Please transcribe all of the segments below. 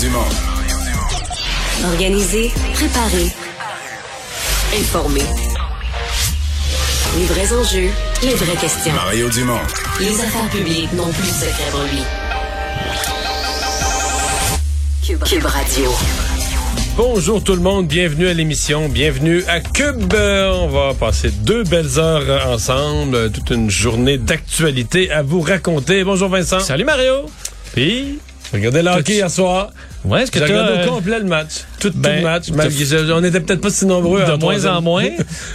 Dumont. Organiser, préparer, informer. Les vrais enjeux, les vraies questions. Mario Dumont. Les affaires publiques n'ont plus de secret pour lui. Cube, Cube Radio. Bonjour tout le monde, bienvenue à l'émission, bienvenue à Cube. Euh, on va passer deux belles heures ensemble, toute une journée d'actualité à vous raconter. Bonjour Vincent. Salut Mario. Puis, regardez le hockey hier soir. Ouais, est-ce que tu au complet le match. Tout, tout Ben, le match. on était peut-être pas si nombreux. de moins en moins.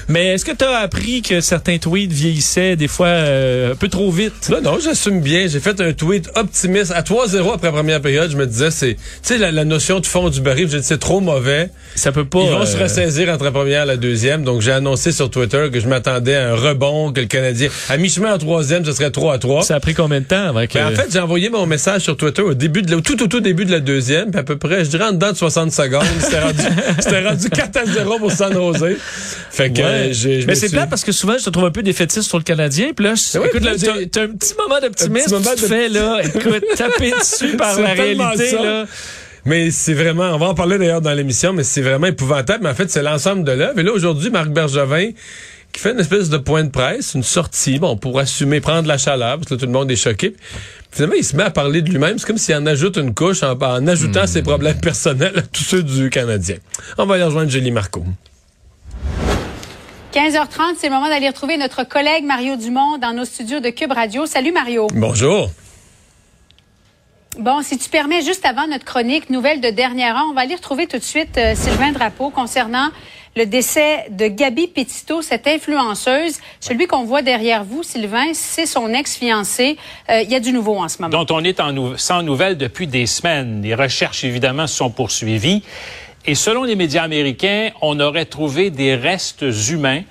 Mais est-ce que tu as appris que certains tweets vieillissaient des fois euh, un peu trop vite? Non, non, j'assume bien. J'ai fait un tweet optimiste. À 3-0 après la première période, je me disais, c'est, tu sais, la, la notion de fond du baril, j'ai dit, c'est trop mauvais. Ça peut pas. Ils vont euh, se ressaisir entre la première et la deuxième. Donc, j'ai annoncé sur Twitter que je m'attendais à un rebond, que le Canadien, à mi-chemin en troisième, ce serait 3 à 3. Ça a pris combien de temps que... Ben, en fait, j'ai envoyé mon message sur Twitter au début de la- tout, tout, tout début de la deuxième, puis à peu près, je dirais en dedans de 60 secondes, c'était rendu, rendu 4 à 0 pour San Jose. Fait que, Ouais. euh, je mais c'est suis- plate parce que souvent, je te trouve un peu défaitiste sur le Canadien. Puis là, je- Ben oui, écoute, t'as un petit moment d'optimisme. Tu de- fais, là, écoute, taper dessus par la réalité, ça. là. Mais c'est vraiment, on va en parler d'ailleurs dans l'émission, mais c'est vraiment épouvantable. Mais en fait, c'est l'ensemble de l'œuvre. Et là, aujourd'hui, Marc Bergevin, qui fait une espèce de point de presse, une sortie, bon, pour assumer, prendre la chaleur, parce que là, tout le monde est choqué. Puis finalement, il se met à parler de lui-même. C'est comme s'il en ajoute une couche en, en ajoutant ses problèmes personnels à tous ceux du Canadien. On va aller rejoindre Julie Marco. 15h30, c'est le moment d'aller retrouver notre collègue Mario Dumont dans nos studios de Cube Radio. Salut Mario. Bonjour. Bon, si tu permets, juste avant notre chronique Nouvelle de dernière heure, on va aller retrouver tout de suite euh, Sylvain Drapeau concernant le décès de Gabi Petito, cette influenceuse. Celui qu'on voit derrière vous, Sylvain, c'est son ex-fiancé. Euh, Il y a du nouveau en ce moment. dont on est sans nouvelles depuis des semaines. Les recherches, évidemment, sont poursuivies. Et selon les médias américains, on aurait trouvé des restes humains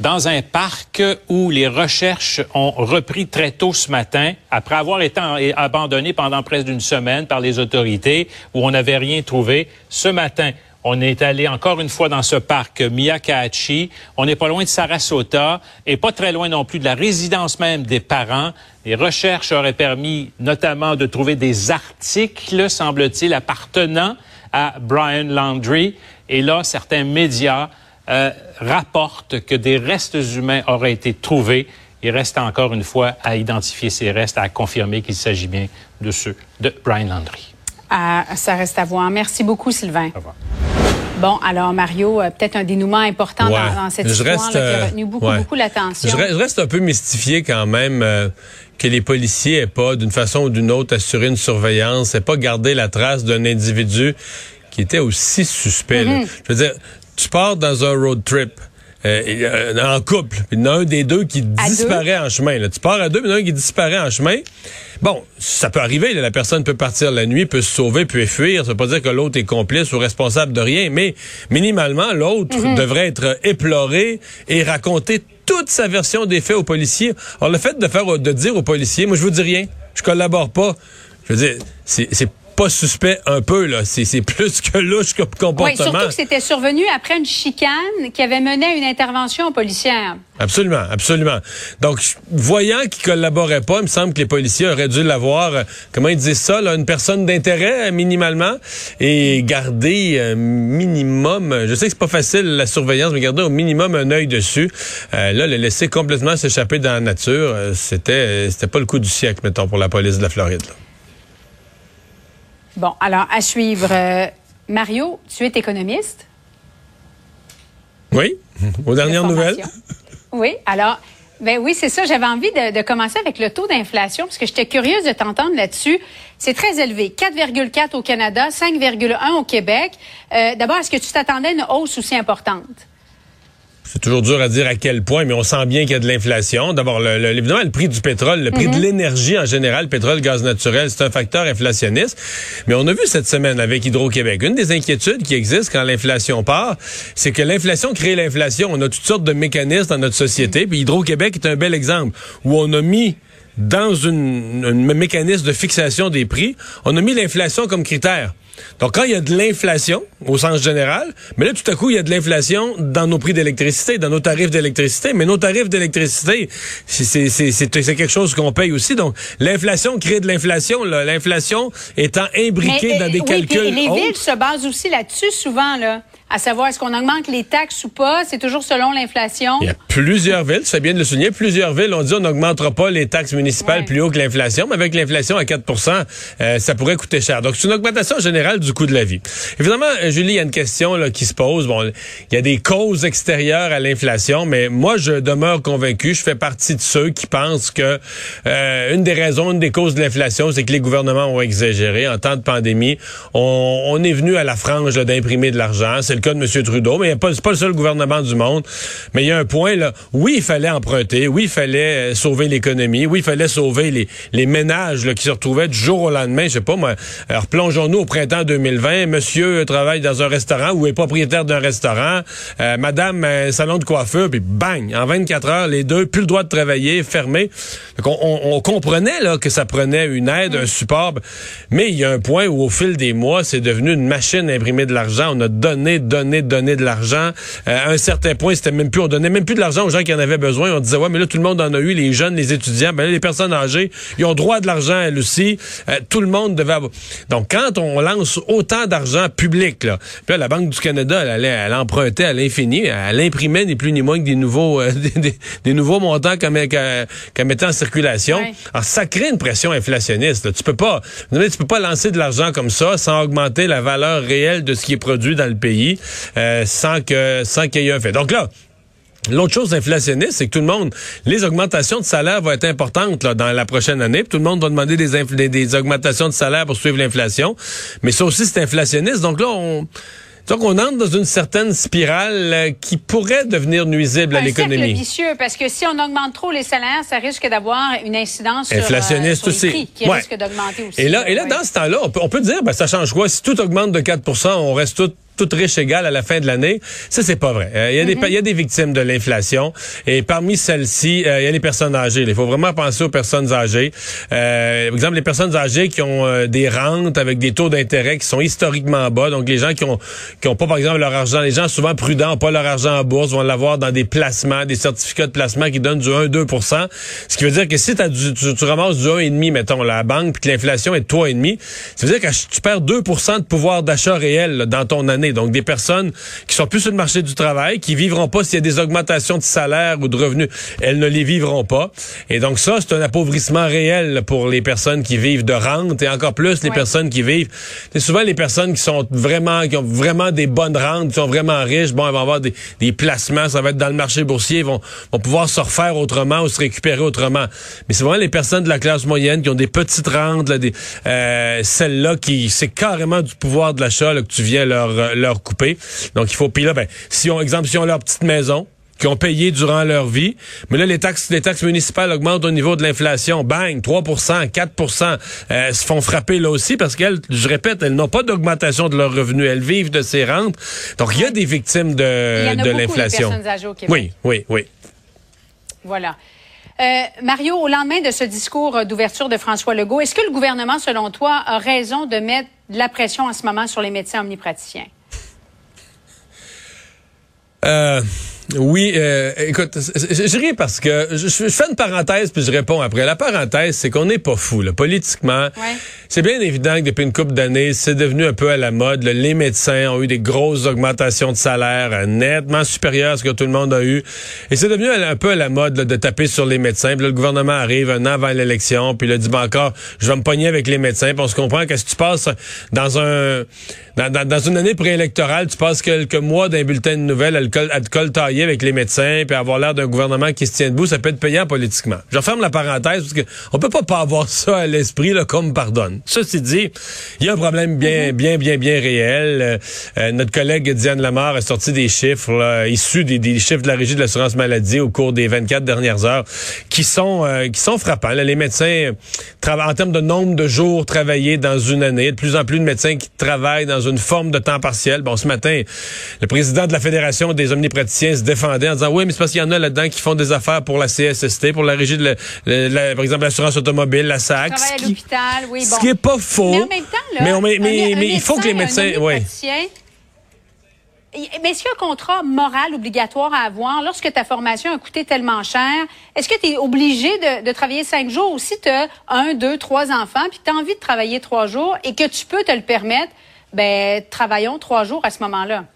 dans un parc où les recherches ont repris très tôt ce matin, après avoir été abandonnés pendant presque une semaine par les autorités, où on n'avait rien trouvé. Ce matin, on est allé encore une fois dans ce parc Miyakachi. On n'est pas loin de Sarasota et pas très loin non plus de la résidence même des parents. Les recherches auraient permis notamment de trouver des articles, semble-t-il, appartenant à Brian Landry. Et là, certains médias euh, rapportent que des restes humains auraient été trouvés. Il reste encore une fois à identifier ces restes, à confirmer qu'il s'agit bien de ceux de Brian Landry. Ça reste à voir. Merci beaucoup, Sylvain. Au revoir. Bon, alors Mario, euh, peut-être un dénouement important Ouais. dans, dans cette Je histoire reste, là, qui a retenu beaucoup, ouais. beaucoup l'attention. Je, re- je reste un peu mystifié quand même euh, que les policiers aient pas, d'une façon ou d'une autre, assuré une surveillance, aient pas gardé la trace d'un individu qui était aussi suspect. là. Je veux dire, tu pars dans un road trip. Euh, en couple, puis il y en a un des deux qui À disparaît en chemin. Là. Tu pars à deux, mais il y en a un qui disparaît en chemin. Bon, ça peut arriver. là. la personne peut partir la nuit, peut se sauver, peut fuir. Ça veut pas dire que l'autre est complice ou responsable de rien, mais minimalement, l'autre devrait être éploré et raconter toute sa version des faits aux policiers. Alors, le fait de faire, de dire aux policiers, moi, je vous dis rien, je collabore pas. Je veux dire, c'est c'est pas suspect un peu, là. C'est plus que louche comme Oui, comportement. surtout que c'était survenu après une chicane qui avait mené à une intervention policière. Absolument, absolument. Donc, voyant qu'il collaborait pas, il me semble que les policiers auraient dû l'avoir, euh, comment ils disent ça, là, une personne d'intérêt euh, minimalement, et garder un minimum, euh, je sais que c'est pas facile la surveillance, mais garder au minimum un œil dessus. Euh, là, le laisser complètement s'échapper dans la nature, euh, c'était, euh, c'était pas le coup du siècle, mettons, pour la police de la Floride. là. Bon, alors à suivre. Euh, Mario, tu es économiste. Oui, aux dernières de nouvelles. Oui, alors, ben oui, c'est ça. J'avais envie de, de commencer avec le taux d'inflation parce que j'étais curieuse de t'entendre là-dessus. C'est très élevé. 4,4 au Canada, 5,1 au Québec. Euh, D'abord, est-ce que tu t'attendais à une hausse aussi importante? C'est toujours dur à dire à quel point, mais on sent bien qu'il y a de l'inflation. D'abord, le, le- évidemment, le prix du pétrole, le prix de l'énergie en général, pétrole, gaz naturel, c'est un facteur inflationniste. Mais on a vu cette semaine avec Hydro-Québec, une des inquiétudes qui existent quand l'inflation part, c'est que l'inflation crée l'inflation. On a toutes sortes de mécanismes dans notre société, puis Hydro-Québec est un bel exemple, où on a mis dans une, un mécanisme de fixation des prix, on a mis l'inflation comme critère. Donc, quand il y a de l'inflation, au sens général, mais là, tout à coup, il y a de l'inflation dans nos prix d'électricité, dans nos tarifs d'électricité. Mais nos tarifs d'électricité, c'est quelque chose qu'on paye aussi. Donc, l'inflation crée de l'inflation. L'inflation étant imbriquée dans des oui, calculs. Et les villes se basent aussi là-dessus, souvent, là à savoir est-ce qu'on augmente les taxes ou pas. C'est toujours selon l'inflation. Il y a plusieurs villes, c'est bien de le souligner, plusieurs villes ont dit on n'augmentera pas les taxes municipales plus haut que l'inflation, mais avec l'inflation à 4 euh, ça pourrait coûter cher. Donc c'est une augmentation générale du coût de la vie. Évidemment, euh, Julie, il y a une question là, qui se pose. Bon, il y a des causes extérieures à l'inflation, mais moi je demeure convaincu, je fais partie de ceux qui pensent que euh, une des raisons, une des causes de l'inflation, c'est que les gouvernements ont exagéré en temps de pandémie. On, on est venu à la frange d'imprimer de l'argent. C'est le cas de M. Trudeau, mais c'est pas le seul gouvernement du monde. Mais il y a un point, là. Oui, il fallait emprunter. Oui, il fallait euh, sauver l'économie. Oui, il fallait sauver les, les ménages là, qui se retrouvaient du jour au lendemain. Je sais pas, moi. Alors, plongeons-nous au printemps 2020. Monsieur travaille dans un restaurant ou est propriétaire d'un restaurant. Euh, madame, un salon de coiffure, puis bang! En 24 heures, les deux, plus le droit de travailler, fermé. Donc, on, on, comprenait là, que ça prenait une aide, un support. Mais il y a un point où, au fil des mois, c'est devenu une machine à imprimer de l'argent. On a donné, donner, donner de l'argent. Euh, à un certain point, c'était même plus, on donnait même plus de l'argent aux gens qui en avaient besoin. On disait, ouais, mais là, tout le monde en a eu, les jeunes, les étudiants, ben là, les personnes âgées, ils ont droit de l'argent, elles aussi. Euh, tout le monde devait avoir. Donc, quand on lance autant d'argent public, là, puis là, la Banque du Canada, elle, allait, elle empruntait à l'infini, elle imprimait ni plus ni moins que des nouveaux, euh, des, nouveaux montants qu'elle mettait en circulation. Alors, ça crée une pression inflationniste. Tu peux pas, tu peux pas lancer de l'argent comme ça sans augmenter la valeur réelle de ce qui est produit dans le pays. Euh, sans que sans qu'il y ait un fait. Donc là, L'autre chose inflationniste, c'est que tout le monde, les augmentations de salaire vont être importantes là, dans la prochaine année. tout le monde va demander des, des, augmentations de salaire pour suivre l'inflation. Mais ça aussi, c'est inflationniste. Donc là, on... Donc, on entre dans une certaine spirale euh, qui pourrait devenir nuisible à l'économie. C'est vicieux, parce que si on augmente trop les salaires, ça risque d'avoir une incidence Inflationniste sur, euh, sur les prix qui risque d'augmenter aussi. Et là, et là dans ce temps-là, on peut, on peut dire, ben, ça change quoi? Si tout augmente de 4% on reste tout toute riche égale à la fin de l'année. Ça, c'est pas vrai. Euh, il y, a des, mm-hmm. y a des victimes de l'inflation. Et parmi celles-ci, euh, il y a les personnes âgées. Il faut vraiment penser aux personnes âgées. Euh, par exemple, les personnes âgées qui ont euh, des rentes avec des taux d'intérêt qui sont historiquement bas. Donc, les gens qui ont, qui ont pas, par exemple, leur argent, les gens souvent prudents n'ont pas leur argent en bourse, vont l'avoir dans des placements, des certificats de placement qui donnent du 1-2% Ce qui veut dire que si as du, tu, tu, ramasses du 1,5, mettons, la banque, puis que l'inflation est de 3,5, ça veut dire que tu perds 2% de pouvoir d'achat réel dans ton année donc, des personnes qui sont plus sur le marché du travail, qui vivront pas s'il y a des augmentations de salaire ou de revenus. Elles ne les vivront pas. Et donc, ça, c'est un appauvrissement réel pour les personnes qui vivent de rente et encore plus les personnes qui vivent. C'est souvent les personnes qui sont vraiment, qui ont vraiment des bonnes rentes, qui sont vraiment riches. Bon, elles vont avoir des, des placements. Ça va être dans le marché boursier. Ils vont, vont pouvoir se refaire autrement ou se récupérer autrement. Mais c'est vraiment les personnes de la classe moyenne qui ont des petites rentes, là, des, euh, celles-là qui, c'est carrément du pouvoir de l'achat que tu viens leur, leur couper. Donc, il faut, puis là, ben, si on, exemple, si on leur petite maison, qui ont payé durant leur vie. Mais là, les taxes, les taxes municipales augmentent au niveau de l'inflation. Bang, 3% 4% euh, se font frapper là aussi parce qu'elles, je répète, elles n'ont pas d'augmentation de leurs revenus. Elles vivent de ces rentes. Donc, il y a des victimes de, de l'inflation. Oui, oui, oui. Voilà. Euh, Mario, au lendemain de ce discours d'ouverture de François Legault, est-ce que le gouvernement, selon toi, a raison de mettre de la pression en ce moment sur les médecins omnipraticiens? Euh, oui, euh, écoute, je, ris parce que je, fais une parenthèse puis je réponds après. La parenthèse, c'est qu'on n'est pas fou. Là. Politiquement, c'est bien évident que depuis une couple d'années, c'est devenu un peu à la mode. Les médecins ont eu des grosses augmentations de salaire euh, nettement supérieures à ce que tout le monde a eu. Et c'est devenu un peu à la mode de taper sur les médecins. Puis là, le gouvernement arrive un an avant l'élection, puis il a dit, ben encore, je vais me pogner avec les médecins. Puis on se comprend que si tu passes dans un dans, dans, une année préélectorale, tu passes quelques mois d'un bulletin de nouvelles à le, col, avec les médecins, puis avoir l'air d'un gouvernement qui se tient debout, ça peut être payant politiquement. Je ferme la parenthèse parce que on peut pas pas avoir ça à l'esprit là, comme pardonne. Ceci dit, il y a un problème bien, mhm. bien, bien, bien réel. Euh, euh, notre collègue Diane Lamar a sorti des chiffres là, issus des, des, chiffres de la Régie de l'assurance maladie au cours des 24 dernières heures qui sont euh, qui sont frappants. les médecins travaillent en termes de nombre de jours travaillés dans une année, de plus en plus de médecins qui travaillent dans une forme de temps partiel. Bon, ce matin, le président de la Fédération des omnipraticiens se défendaient en disant oui, mais c'est parce qu'il y en a là-dedans qui font des affaires pour la CSST, pour la régie de, la, la- la- par exemple, l'assurance automobile, la SAC. À ce qui- l'hôpital, oui, Ce bon. qui est pas faux. Mais en même temps, là, mais, on- mais, un- mais- un mais il faut que les médecin, médecins, ouais. Mais est-ce qu'il y a un contrat moral obligatoire à avoir lorsque ta formation a coûté tellement cher? Est-ce que tu es obligé de, de travailler cinq jours ou si tu as un, deux, trois enfants puis tu as envie de travailler trois jours et que tu peux te le permettre, ben travaillons trois jours à ce moment-là.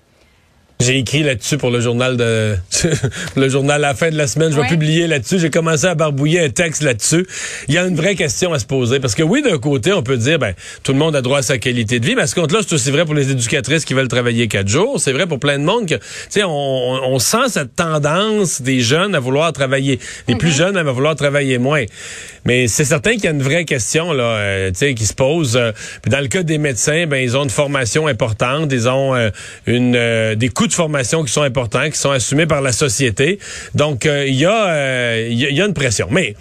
J'ai écrit là-dessus pour le journal de le journal à la fin de la semaine. Je vais Ouais. publier là-dessus. J'ai commencé à barbouiller un texte là-dessus. Il y a une vraie question à se poser parce que oui, d'un côté, on peut dire ben tout le monde a droit à sa qualité de vie, mais à ce compte-là, c'est aussi vrai pour les éducatrices qui veulent travailler quatre jours. C'est vrai pour plein de monde que tu sais, on, on, sent cette tendance des jeunes à vouloir travailler, les plus jeunes à vouloir travailler moins. Mais c'est certain qu'il y a une vraie question là, euh, tu sais, qui se pose. euh, dans le cas des médecins, ben ils ont une formation importante, ils ont euh, une euh, des coûts de formation qui sont importants, qui sont assumés par la société. Donc euh, il y a euh, y, a- une pression. Mais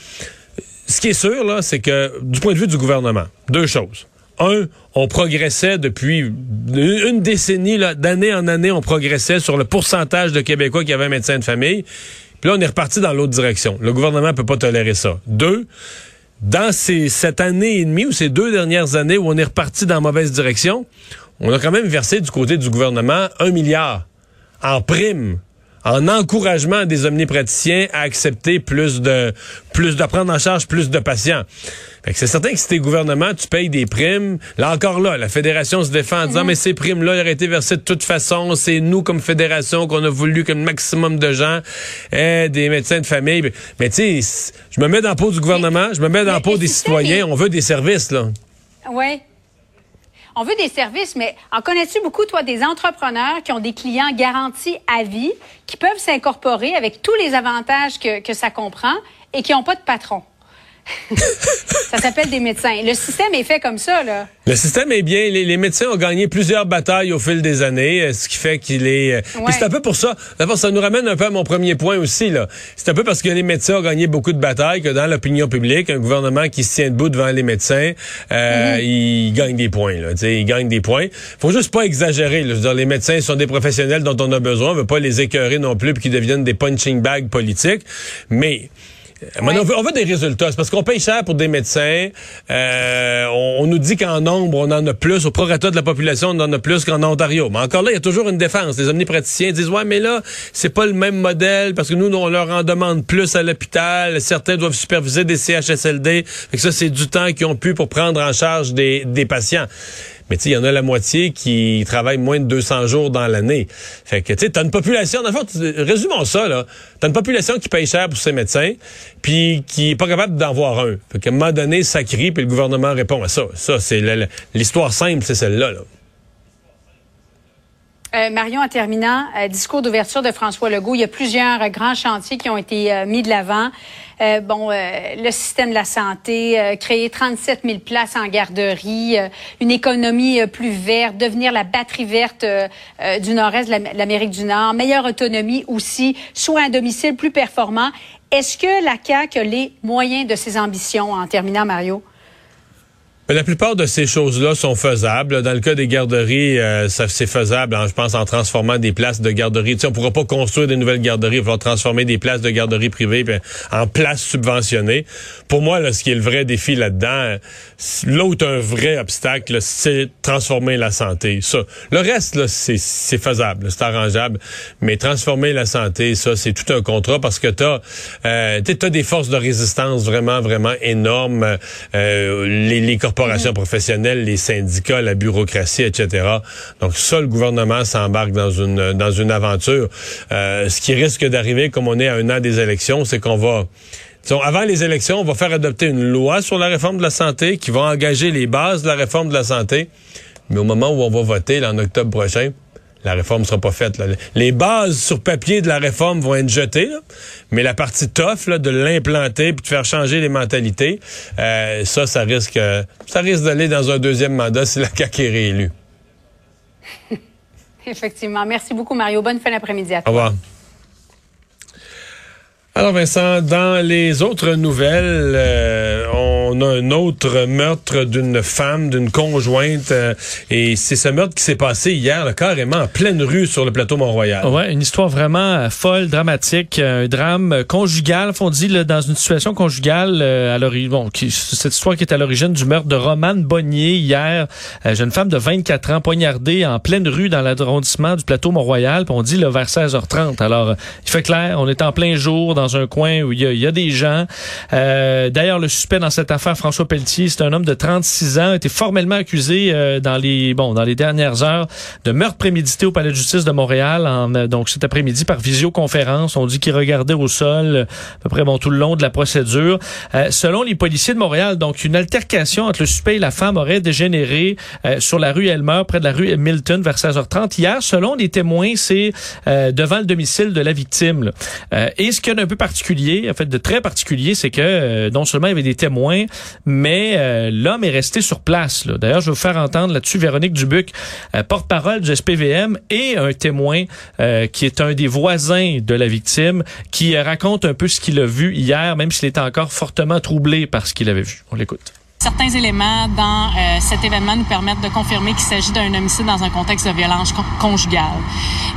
ce qui est sûr là, c'est que du point de vue du gouvernement, deux choses. Un, on progressait depuis une décennie, d'année en année, on progressait sur le pourcentage de Québécois qui avaient un médecin de famille. Puis là, on est reparti dans l'autre direction. Le gouvernement peut pas tolérer ça. Deux, dans ces, cette année et demie ou ces deux dernières années où on est reparti dans la mauvaise direction, on a quand même versé du côté du gouvernement un milliard en prime, en encouragement des omnipraticiens à accepter plus de, plus de prendre en charge plus de patients. Fait que c'est certain que si t'es gouvernement, tu payes des primes. Là encore là, la fédération se défend en disant mais ces primes-là auraient été versées de toute façon. C'est nous comme fédération qu'on a voulu que le maximum de gens aient des médecins de famille. Mais tu sais, je me mets dans la peau du gouvernement, je me mets dans la peau des citoyens. On veut des services là. Oui. On veut des services, mais en connais-tu beaucoup, toi, des entrepreneurs qui ont des clients garantis à vie, qui peuvent s'incorporer avec tous les avantages que, que ça comprend et qui n'ont pas de patron? Ça s'appelle des médecins. Le système est fait comme ça, là. Le système est bien. Les, les médecins ont gagné plusieurs batailles au fil des années, euh, ce qui fait qu'il est. euh, Ouais. c'est un peu pour ça. D'abord, ça nous ramène un peu à mon premier point aussi. là. C'est un peu parce que les médecins ont gagné beaucoup de batailles que dans l'opinion publique, un gouvernement qui se tient debout devant les médecins, euh, il gagne des points. Là, il gagne des points. Faut juste pas exagérer. là. Je veux dire, les médecins sont des professionnels dont on a besoin. On veut pas les écœurer non plus puis qu'ils deviennent des punching bags politiques. Mais euh, on, veut, on veut des résultats. C'est parce qu'on paye cher pour des médecins. Euh, on, on nous dit qu'en nombre, on en a plus. Au prorata de la population, on en a plus qu'en Ontario. Mais encore là, il y a toujours une défense. Les omnipraticiens disent, ouais, mais là, c'est pas le même modèle parce que nous, on leur en demande plus à l'hôpital. Certains doivent superviser des CHSLD. Fait que ça, c'est du temps qu'ils ont pu pour prendre en charge des, des patients. Mais tu sais, il y en a la moitié qui travaillent moins de 200 jours dans l'année. Fait que tu sais, t'as une population, dans résumons ça, là. T'as une population qui paye cher pour ses médecins, puis qui est pas capable d'en voir un. Fait qu'à un moment donné, ça crie, puis le gouvernement répond à ça. Ça, c'est l'histoire simple, c'est celle-là, là. Euh, Marion, en terminant, euh, discours d'ouverture de François Legault, il y a plusieurs euh, grands chantiers qui ont été euh, mis de l'avant. Bon, le système de la santé, créer 37 000 places en garderie, une économie plus verte, devenir la batterie verte du nord-est de l'Am- l'Amérique du Nord, meilleure autonomie aussi, soins à domicile plus performants. Est-ce que la CAQ a les moyens de ses ambitions en terminant, Mario? La plupart de ces choses-là sont faisables. Dans le cas des garderies, euh, ça c'est faisable, hein, je pense, en transformant des places de garderie. Tu sais, on pourra pas construire des nouvelles garderies, il va transformer des places de garderie privées puis en places subventionnées. Pour moi, là, ce qui est le vrai défi là-dedans, euh, c- l'autre un vrai obstacle, là, c'est transformer la santé. Ça, le reste, là, c'est faisable, c'est arrangeable. Mais transformer la santé, ça, c'est tout un contrat parce que t'as, euh, t'as des forces de résistance vraiment, vraiment énormes. Euh, les, les corporations professionnelles, les syndicats, la bureaucratie, etc. Donc ça, le gouvernement s'embarque dans une dans une aventure. Euh, ce qui risque d'arriver, comme on est à un an des élections, c'est qu'on va avant les élections, on va faire adopter une loi sur la réforme de la santé qui va engager les bases de la réforme de la santé. Mais au moment où on va voter, là, en octobre prochain, la réforme sera pas faite. là. Les bases sur papier de la réforme vont être jetées, là, mais la partie tough là, de l'implanter puis de faire changer les mentalités, euh, ça, ça risque, euh, ça risque d'aller dans un deuxième mandat si la CAQ est réélue. Effectivement. Merci beaucoup, Mario. Bonne fin d'après-midi à Au toi. revoir. Alors Vincent, dans les autres nouvelles, euh, on a un autre meurtre d'une femme, d'une conjointe, euh, et c'est ce meurtre qui s'est passé hier, là, carrément en pleine rue sur le plateau Mont-Royal. Ouais, une histoire vraiment euh, folle, dramatique, un drame conjugal, on dit là, dans une situation conjugale à l'origine. Bon, qui, cette histoire qui est à l'origine du meurtre de Romane Bonnier hier, jeune femme de 24 ans poignardée en pleine rue dans l'arrondissement du plateau Mont-Royal, on dit là, vers 16h30. Alors, il fait clair, on est en plein jour dans un coin où il y a, des gens. Euh, d'ailleurs, le suspect dans cette affaire, François Pelletier, c'est un homme de 36 ans, a été formellement accusé euh, dans les bon dans les dernières heures de meurtre prémédité au palais de justice de Montréal. En, euh, donc cet après-midi par visioconférence, on dit qu'il regardait au sol à peu près bon tout le long de la procédure. selon les policiers de Montréal, donc une altercation entre le suspect et la femme aurait dégénéré sur la rue Elmer, près de la rue Milton, vers 16h30 hier. Selon les témoins, c'est devant le domicile de la victime. et ce qu'il y a un peu particulier, en fait de très particulier, c'est que euh, non seulement il y avait des témoins, mais euh, l'homme est resté sur place. D'ailleurs, je vais vous faire entendre là-dessus Véronique Dubuc, euh, porte-parole du SPVM, et un témoin qui est un des voisins de la victime, qui raconte un peu ce qu'il a vu hier, même s'il était encore fortement troublé par ce qu'il avait vu. On l'écoute. Certains éléments dans euh, cet événement nous permettent de confirmer qu'il s'agit d'un homicide dans un contexte de violence conjugale.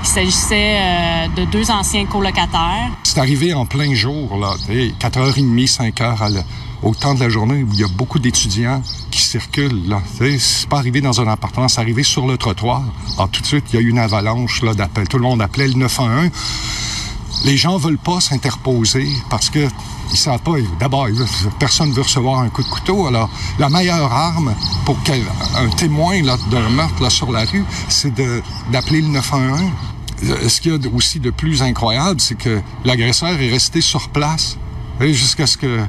Il s'agissait euh, de deux anciens colocataires. C'est arrivé en plein jour, là, 4h30, 5h au temps de la journée où il y a beaucoup d'étudiants qui circulent. Là, c'est pas arrivé dans un appartement, c'est arrivé sur le trottoir. Alors tout de suite, il y a eu une avalanche d'appels. Tout le monde appelait le 911. Les gens veulent pas s'interposer parce que ils savent pas. D'abord, personne veut recevoir un coup de couteau. Alors, la meilleure arme pour qu'un témoin d'un meurtre là, sur la rue, c'est d'appeler le 911. Euh, ce qu'il y a aussi de plus incroyable, c'est que l'agresseur est resté sur place jusqu'à ce que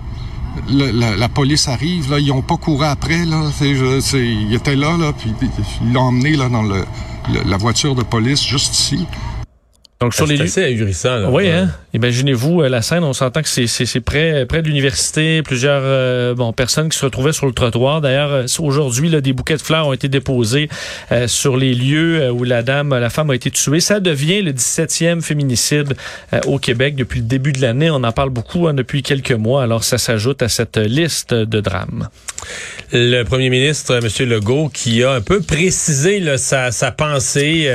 la, police arrive. Là, ils n'ont pas couru après. Là, ils étaient là, là puis ils l'ont emmené dans la voiture de police juste ici. Donc sur les assez ahurissant. Là. Oui, hein? Imaginez-vous euh, la scène. On s'entend que c'est près près de l'université, plusieurs euh, bon personnes qui se retrouvaient sur le trottoir. D'ailleurs, euh, aujourd'hui, là, des bouquets de fleurs ont été déposés sur les lieux où la dame, la femme a été tuée. Ça devient le 17e féminicide au Québec depuis le début de l'année. On en parle beaucoup hein, depuis quelques mois. Alors ça s'ajoute à cette liste de drames. Le premier ministre, M. Legault, qui a un peu précisé là, sa, sa pensée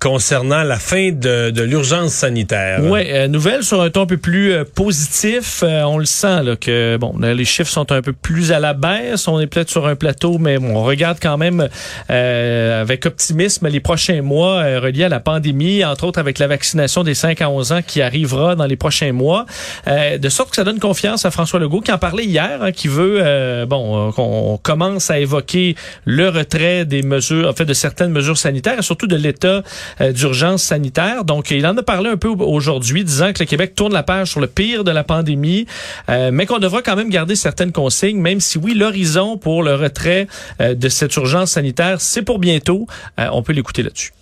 concernant la fin de, de l'urgence sanitaire. Oui, euh, nouvelle sur un ton un peu plus euh, positif. Euh, on le sent là, que bon, les chiffres sont un peu plus à la baisse. On est peut-être sur un plateau, mais on regarde quand même avec optimisme les prochains mois reliés à la pandémie, entre autres avec la vaccination des 5 à 11 ans qui arrivera dans les prochains mois. de sorte que ça donne confiance à François Legault qui en parlait hier, hein, qui veut bon qu'on commence à évoquer le retrait des mesures, en fait de certaines mesures sanitaires et surtout de l'état d'urgence sanitaire. Donc il en a parlé un peu aujourd'hui, disant que le Québec tourne la page sur le pire de la pandémie, euh, mais qu'on devra quand même garder certaines consignes, même si oui, l'horizon pour le retrait euh, de cette urgence sanitaire, c'est pour bientôt. Euh, on peut l'écouter là-dessus.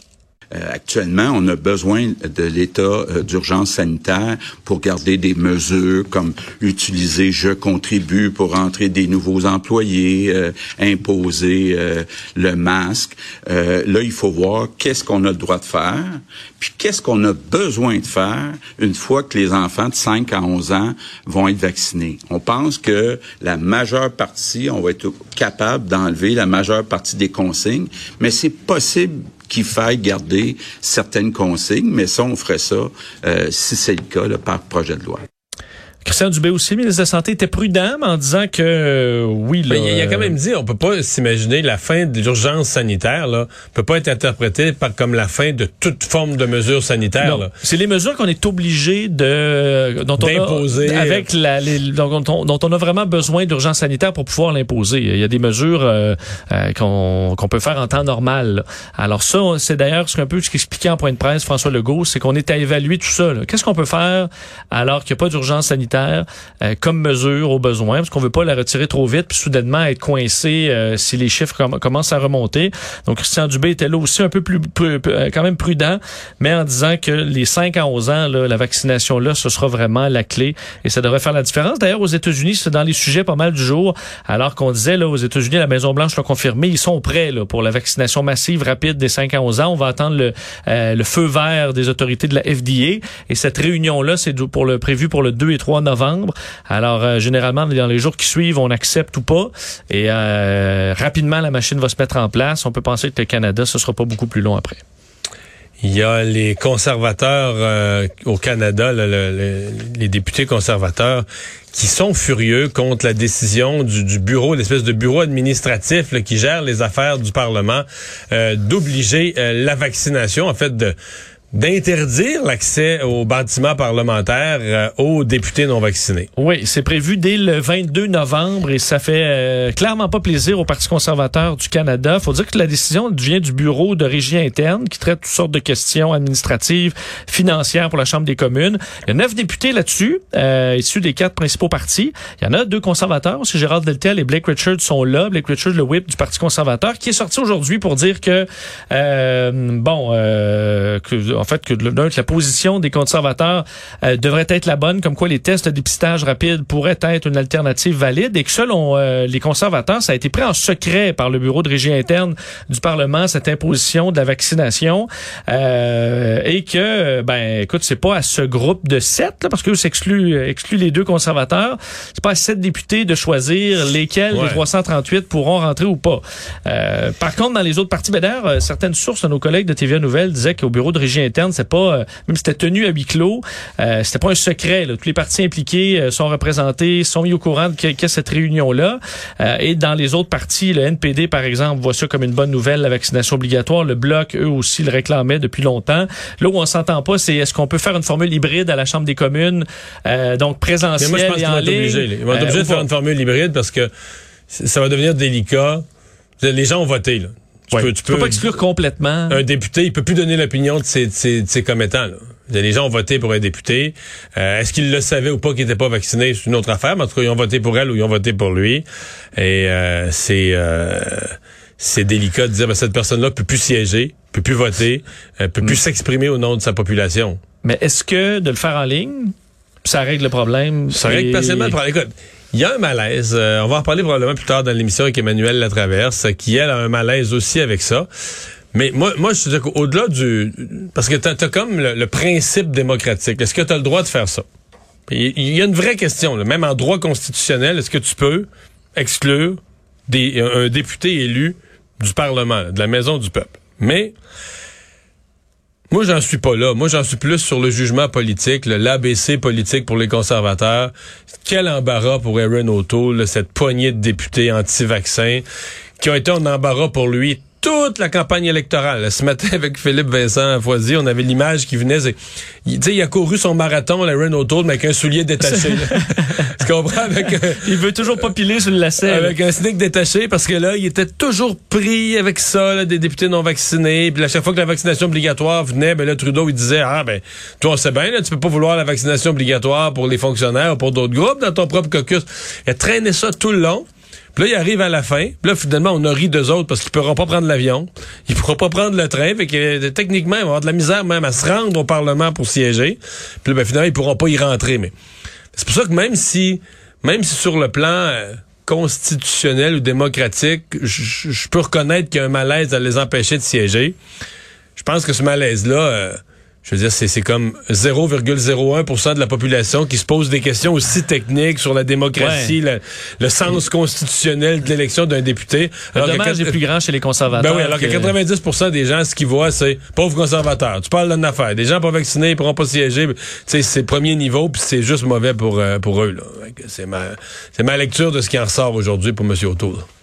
Euh, actuellement, on a besoin de l'état euh, d'urgence sanitaire pour garder des mesures comme utiliser je contribue pour entrer des nouveaux employés, euh, imposer le masque. là, il faut voir qu'est-ce qu'on a le droit de faire, puis qu'est-ce qu'on a besoin de faire une fois que les enfants de 5 à 11 ans vont être vaccinés? On pense que la majeure partie, on va être capable d'enlever la majeure partie des consignes, mais c'est possible qu'il faille garder certaines consignes, mais ça, on ferait ça, euh, si c'est le cas, par projet de loi. Christian Dubé aussi, ministre de la Santé, était prudent en disant que euh, oui. Là, il, a quand même dit on peut pas s'imaginer la fin de l'urgence sanitaire là peut pas être interprétée par comme la fin de toute forme de mesures sanitaires. C'est les mesures qu'on est obligé de dont on avec la dont, on, a vraiment besoin d'urgence sanitaire pour pouvoir l'imposer. Il y a des mesures euh, euh, qu'on peut faire en temps normal. Alors ça, c'est d'ailleurs ce qu'un peu ce qu'expliquait en point de presse François Legault, c'est qu'on est à évaluer tout ça. Qu'est-ce qu'on peut faire alors qu'il n'y a pas d'urgence sanitaire? Euh, comme mesure au besoin, parce qu'on veut pas la retirer trop vite, puis soudainement être coincé euh, si les chiffres comm- commencent à remonter. Donc, Christian Dubé était là aussi un peu plus, plus- euh, quand même prudent, mais en disant que les 5 à 11 ans, là, la vaccination là, ce sera vraiment la clé et ça devrait faire la différence. D'ailleurs, aux États-Unis, c'est dans les sujets pas mal du jour, alors qu'on disait là aux États-Unis, la Maison Blanche l'a confirmé, ils sont prêts là, pour la vaccination massive rapide des 5 à 11 ans. On va attendre le, euh, le feu vert des autorités de la FDA et cette réunion là, c'est pour le prévu pour le 2 et 3 novembre. Alors euh, généralement dans les jours qui suivent, on accepte ou pas et euh, rapidement la machine va se mettre en place. On peut penser que le Canada, ce sera pas beaucoup plus long après. Il y a les conservateurs euh, au Canada, les députés conservateurs, qui sont furieux contre la décision du, bureau, l'espèce de bureau administratif qui gère les affaires du Parlement, d'obliger la vaccination, en fait, de d'interdire l'accès aux bâtiments parlementaires euh, aux députés non vaccinés. Oui, c'est prévu dès le 22 novembre et ça fait euh, clairement pas plaisir au Parti conservateur du Canada. Faut dire que la décision vient du bureau de régie interne qui traite toutes sortes de questions administratives, financières pour la Chambre des communes. Il y a neuf députés là-dessus, euh, issus des quatre principaux partis. Il y en a deux conservateurs, aussi Gérald Deltel et Blake Richards sont là. Blake Richards, le whip du Parti conservateur, qui est sorti aujourd'hui pour dire que bon, que, en fait, que, que la position des conservateurs euh, devrait être la bonne, comme quoi les tests de dépistage rapide pourraient être une alternative valide et que selon euh, les conservateurs, ça a été pris en secret par le bureau de régie interne du Parlement, cette imposition de la vaccination, euh, et que, ben, écoute, c'est pas à ce groupe de sept, là, parce que s'exclut exclut les deux conservateurs, c'est pas à sept députés de choisir lesquels Ouais. des 338 pourront rentrer ou pas. Euh, par contre, dans les autres partis, ben euh, certaines sources de nos collègues de TVA Nouvelle disaient qu'au bureau de régie interne, c'est pas, euh, même si c'était tenu à huis clos, euh, c'était pas un secret. Là. Tous les partis impliqués euh, sont représentés, sont mis au courant de a cette réunion-là. Euh, et dans les autres partis, le NPD, par exemple, voit ça comme une bonne nouvelle, la vaccination obligatoire. Le Bloc, eux aussi, le réclamaient depuis longtemps. Là où on s'entend pas, c'est est-ce qu'on peut faire une formule hybride à la Chambre des communes, euh, donc Mais présentielle moi, je pense et en ligne. obligés. là. Ils vont être Euh, obligés de faire une formule hybride parce que ça va devenir délicat. Les gens ont voté. Là. Tu Ouais. peux, Tu peux pas exclure complètement. un député, il peut plus donner l'opinion de ses, de ses, de ses commettants. Là. Les gens ont voté pour un député. Euh, Est-ce qu'ils le savaient ou pas qu'il n'était pas vacciné? C'est une autre affaire. Mais en tout cas, ils ont voté pour elle ou ils ont voté pour lui. Et euh, c'est euh, c'est délicat de dire ben, cette personne-là peut plus siéger, peut plus voter, euh, peut Mm. plus s'exprimer au nom de sa population. Mais est-ce que de le faire en ligne, ça règle le problème? Ça règle Et- partiellement le problème. Écoute, il y a un malaise. euh, on va en reparler probablement plus tard dans l'émission avec Emmanuel Latraverse, qui, elle, a un malaise aussi avec ça. Mais moi, moi je te dis qu'au-delà du... Parce que t'as as comme le, principe démocratique. Est-ce que tu as le droit de faire ça? Il y a une vraie question. là. Même en droit constitutionnel, est-ce que tu peux exclure des, un, député élu du Parlement, de la Maison du peuple? Mais... Moi, j'en suis pas là. Moi, j'en suis plus sur le jugement politique, l'ABC politique pour les conservateurs. Quel embarras pour Aaron O'Toole, cette poignée de députés anti-vaccins qui ont été en embarras pour lui toute la campagne électorale. Ce matin, avec Philippe Vincent Foisy, on avait l'image qui venait. Il, il a couru son marathon, là, Aaron O'Toole, mais avec un soulier détaché. tu comprends? Avec, euh, Il veut toujours pas piler sur le lacet. là. avec un sneak détaché parce que là, il était toujours pris avec ça, là, des députés non vaccinés. Puis à chaque fois que la vaccination obligatoire venait, ben là, Trudeau, il disait, ah ben, toi, on sait bien, là, tu peux pas vouloir la vaccination obligatoire pour les fonctionnaires ou pour d'autres groupes dans ton propre caucus. Il a traîné ça tout le long. Puis là, il arrive à la fin. Puis là, finalement, on a ri d'eux autres parce qu'ils pourront pas prendre l'avion. Ils pourront pas prendre le train. Fait que, euh, techniquement, ils vont avoir de la misère même à se rendre au Parlement pour siéger. Puis là, ben, finalement, ils pourront pas y rentrer. Mais c'est pour ça que même si, même si sur le plan euh, constitutionnel ou démocratique, je peux reconnaître qu'il y a un malaise à les empêcher de siéger, je pense que ce malaise-là, euh, je veux dire, c'est c'est comme 0,01% de la population qui se pose des questions aussi techniques sur la démocratie, le, le sens constitutionnel de l'élection d'un député. Le Alors que dommage quatre- est plus grand chez les conservateurs. ben oui, alors que, 90% des gens, ce qu'ils voient, c'est pauvre conservateur. Tu parles d'une affaire. Des gens pas vaccinés, ils pourront pas siéger. Tu sais, c'est premier niveau, puis c'est juste mauvais pour, euh, pour eux. que C'est ma, c'est ma lecture de ce qui en ressort aujourd'hui pour M. O'Toole.